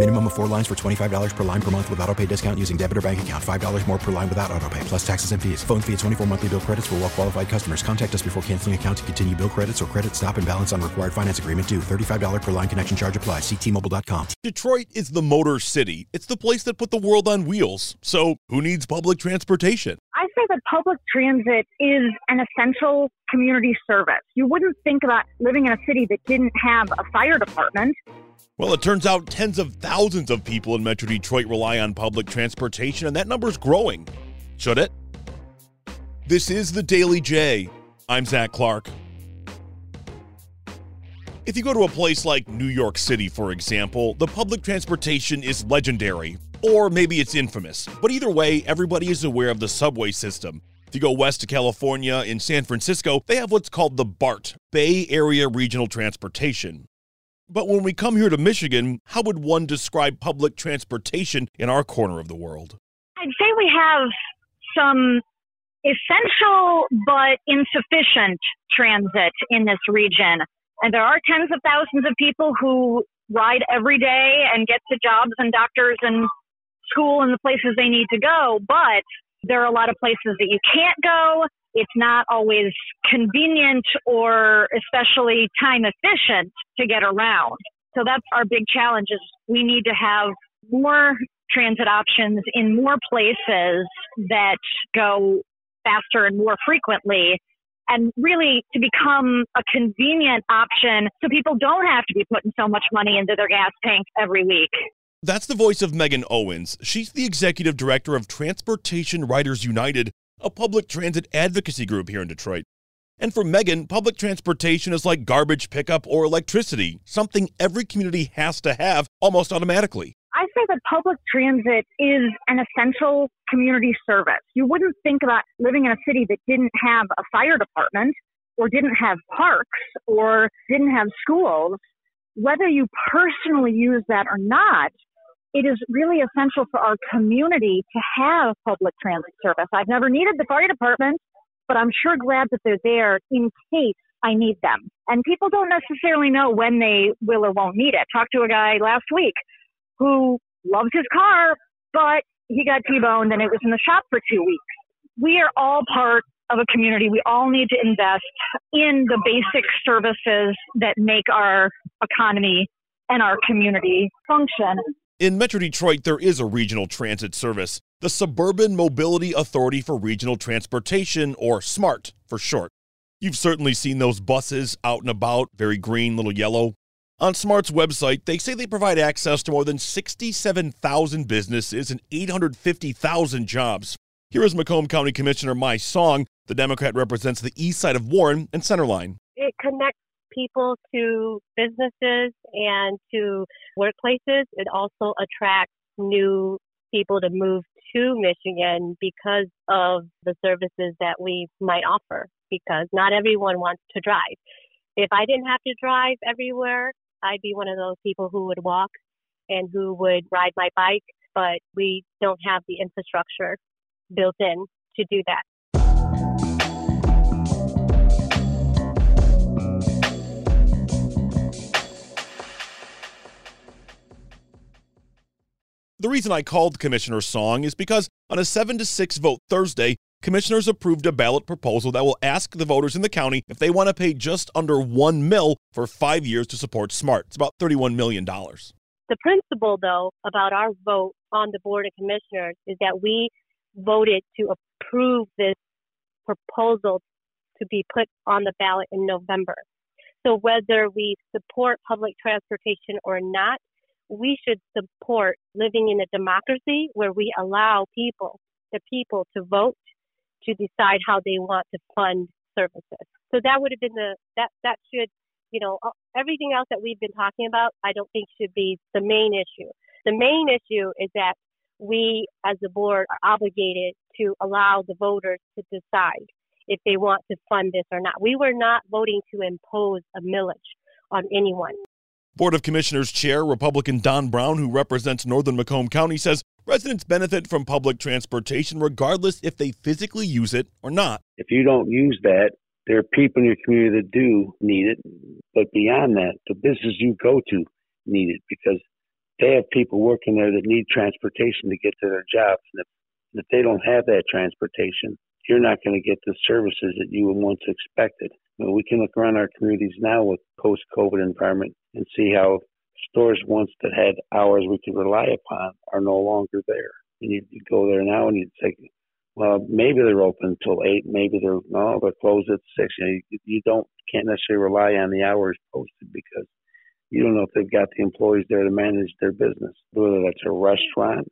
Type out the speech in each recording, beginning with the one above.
Minimum of four lines for $25 per line per month with auto pay discount using debit or bank account. $5 more per line without auto pay, plus taxes and fees. Phone fee at 24 monthly bill credits for well qualified customers. Contact us before canceling account to continue bill credits or credit stop and balance on required finance agreement due. $35 per line connection charge applies. Ctmobile.com. Detroit is the motor city. It's the place that put the world on wheels. So, who needs public transportation? I say that public transit is an essential community service. You wouldn't think about living in a city that didn't have a fire department. Well, it turns out tens of thousands of people in Metro Detroit rely on public transportation, and that number's growing. Should it? This is the Daily J. I'm Zach Clark. If you go to a place like New York City, for example, the public transportation is legendary, or maybe it's infamous. But either way, everybody is aware of the subway system. If you go west to California, in San Francisco, they have what's called the BART, Bay Area Regional Transportation. But when we come here to Michigan, how would one describe public transportation in our corner of the world? I'd say we have some essential but insufficient transit in this region. And there are tens of thousands of people who ride every day and get to jobs and doctors and school and the places they need to go. But there are a lot of places that you can't go. It's not always convenient or especially time efficient to get around. So that's our big challenge is we need to have more transit options in more places that go faster and more frequently and really to become a convenient option so people don't have to be putting so much money into their gas tank every week. That's the voice of Megan Owens. She's the executive director of Transportation Riders United, a public transit advocacy group here in Detroit. And for Megan, public transportation is like garbage pickup or electricity, something every community has to have almost automatically. I say that public transit is an essential community service. You wouldn't think about living in a city that didn't have a fire department or didn't have parks or didn't have schools. Whether you personally use that or not, it is really essential for our community to have public transit service. I've never needed the fire department, but I'm sure glad that they're there in case I need them. And people don't necessarily know when they will or won't need it. Talked to a guy last week who loves his car, but he got T-boned and it was in the shop for two weeks. We are all part of a community. We all need to invest in the basic services that make our economy and our community function. In Metro Detroit, there is a regional transit service, the Suburban Mobility Authority for Regional Transportation, or SMART for short. You've certainly seen those buses out and about, very green, little yellow. On SMART's website, they say they provide access to more than 67,000 businesses and 850,000 jobs. Here is Macomb County Commissioner Mai Xiong. The Democrat represents the east side of Warren and Center Line. It connects people to businesses and to workplaces. It also attracts new people to move to Michigan because of the services that we might offer, because not everyone wants to drive. If I didn't have to drive everywhere, I'd be one of those people who would walk and who would ride my bike, but we don't have the infrastructure built in to do that. The reason I called Commissioner Xiong is because on a 7 to 6 vote Thursday, commissioners approved a ballot proposal that will ask the voters in the county if they want to pay just under 1 mil for 5 years to support SMART. It's about 31 million dollars. The principle though about our vote on the board of commissioners is that we voted to approve this proposal to be put on the ballot in November. So whether we support public transportation or not, we should support living in a democracy where we allow people, the people, to vote to decide how they want to fund services. So that would have been the that that should you know everything else that we've been talking about. I don't think should be the main issue. The main issue is that we as the board are obligated to allow the voters to decide if they want to fund this or not. We were not voting to impose a millage on anyone. Board of Commissioners Chair Republican Don Brown, who represents Northern Macomb County, says residents benefit from public transportation regardless if they physically use it or not. If you don't use that, there are people in your community that do need it. But beyond that, the business you go to need it because they have people working there that need transportation to get to their jobs. And if, if they don't have that transportation, you're not going to get the services that you once expected. I mean, we can look around our communities now with post-COVID environment and see how stores once that had hours we could rely upon are no longer there. And you, you go there now and you'd say, well, maybe they're open until eight, maybe they're no, they're closed at six. You, know, you don't can't necessarily rely on the hours posted because you don't know if they've got the employees there to manage their business, whether that's a restaurant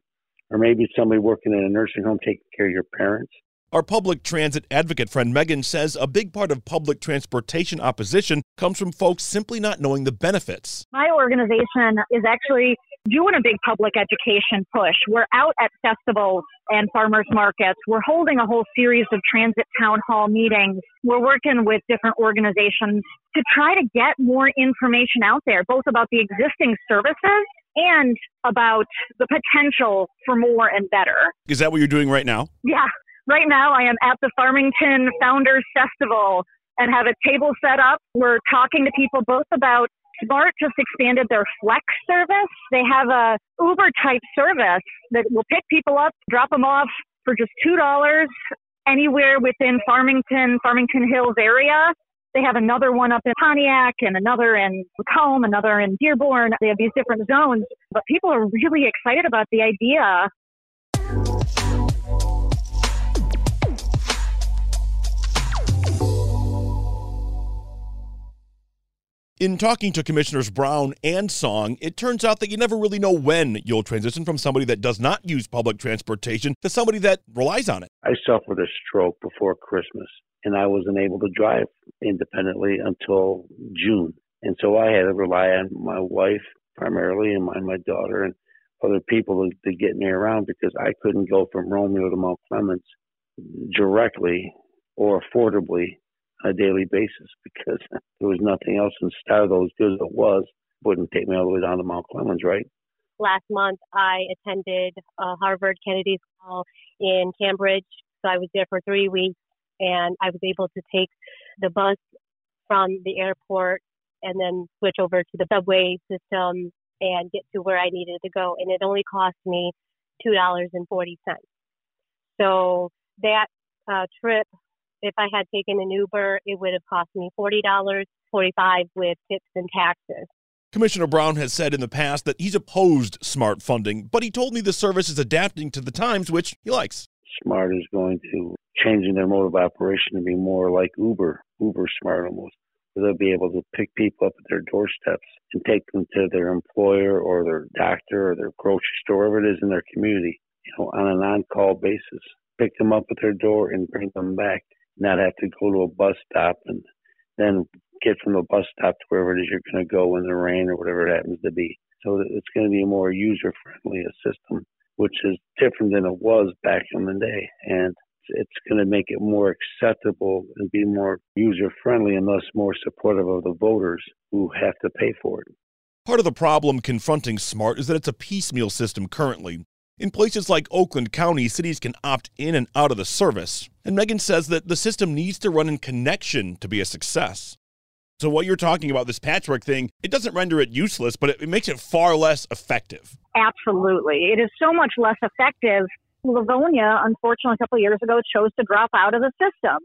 or maybe somebody working in a nursing home taking care of your parents. Our public transit advocate friend Megan says a big part of public transportation opposition comes from folks simply not knowing the benefits. My organization is actually doing a big public education push. We're out at festivals and farmers markets. We're holding a whole series of transit town hall meetings. We're working with different organizations to try to get more information out there, both about the existing services and about the potential for more and better. Is that what you're doing right now? Yeah. Right now, I am at the Farmington Founders Festival and have a table set up. We're talking to people both about Smart just expanded their flex service. They have a Uber type service that will pick people up, drop them off for just $2 anywhere within Farmington, Farmington Hills area. They have another one up in Pontiac and another in Macomb, another in Dearborn. They have these different zones, but people are really excited about the idea In talking to Commissioners Brown and Xiong, it turns out that you never really know when you'll transition from somebody that does not use public transportation to somebody that relies on it. I suffered a stroke before Christmas, and I wasn't able to drive independently until June. And so I had to rely on my wife primarily and my, my daughter and other people to, to get me around because I couldn't go from Romeo to Mount Clemens directly or affordably a daily basis because there was nothing else in Stardo as good as it was. Wouldn't take me all the way down to Mount Clemens, right? Last month, I attended a Harvard Kennedy School in Cambridge. So I was there for three weeks and I was able to take the bus from the airport and then switch over to the subway system and get to where I needed to go. And it only cost me $2.40. So that uh, trip if I had taken an Uber, it would have cost me $40, 45 with tips and taxes. Commissioner Brown has said in the past that he's opposed smart funding, but he told me the service is adapting to the times, which he likes. Smart is going to changing their mode of operation to be more like Uber, Uber Smart almost. They'll be able to pick people up at their doorsteps and take them to their employer or their doctor or their grocery store, wherever it is in their community, you know, on an on-call basis. Pick them up at their door and bring them back not have to go to a bus stop and then get from the bus stop to wherever it is you're going to go in the rain or whatever it happens to be. So it's going to be a more user friendly system, which is different than it was back in the day. And it's going to make it more acceptable and be more user friendly and thus more supportive of the voters who have to pay for it. Part of the problem confronting SMART is that it's a piecemeal system currently. In places like Oakland County, cities can opt in and out of the service. And Megan says that the system needs to run in connection to be a success. So, what you're talking about, this patchwork thing, it doesn't render it useless, but it, it makes it far less effective. Absolutely. It is so much less effective. Livonia, unfortunately, a couple years ago, chose to drop out of the system.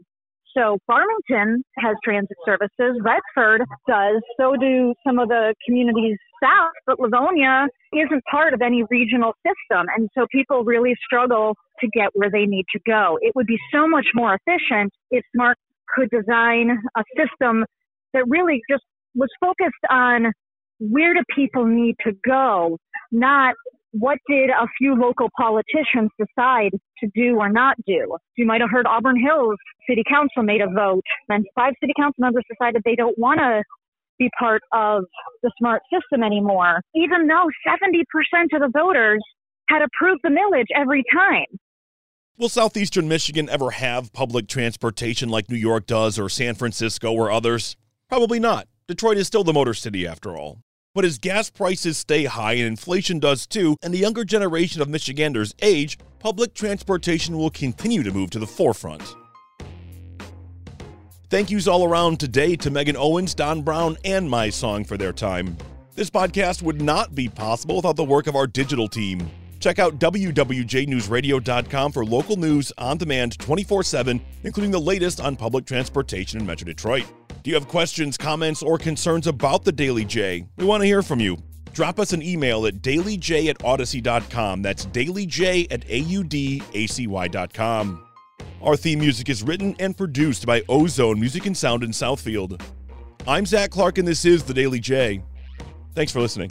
So Farmington has transit services. Redford does. So do some of the communities south. But Livonia isn't part of any regional system. And so people really struggle to get where they need to go. It would be so much more efficient if Smart could design a system that really just was focused on where do people need to go, not what did a few local politicians decide to do or not do? You might have heard Auburn Hills City Council made a vote, and five city council members decided they don't want to be part of the smart system anymore, even though 70% of the voters had approved the millage every time. Will southeastern Michigan ever have public transportation like New York does or San Francisco or others? Probably not. Detroit is still the Motor City after all. But as gas prices stay high and inflation does too, and the younger generation of Michiganders age, public transportation will continue to move to the forefront. Thank yous all around today to Megan Owens, Don Brown, and Mai Xiong for their time. This podcast would not be possible without the work of our digital team. Check out WWJNewsRadio.com for local news on demand 24 7, including the latest on public transportation in Metro Detroit. Do you have questions, comments, or concerns about the Daily J? We want to hear from you. Drop us an email at dailyj at audacy.com. That's dailyj at audacy.com. Our theme music is written and produced by Ozone Music and Sound in Southfield. I'm Zach Clark, and this is the Daily J. Thanks for listening.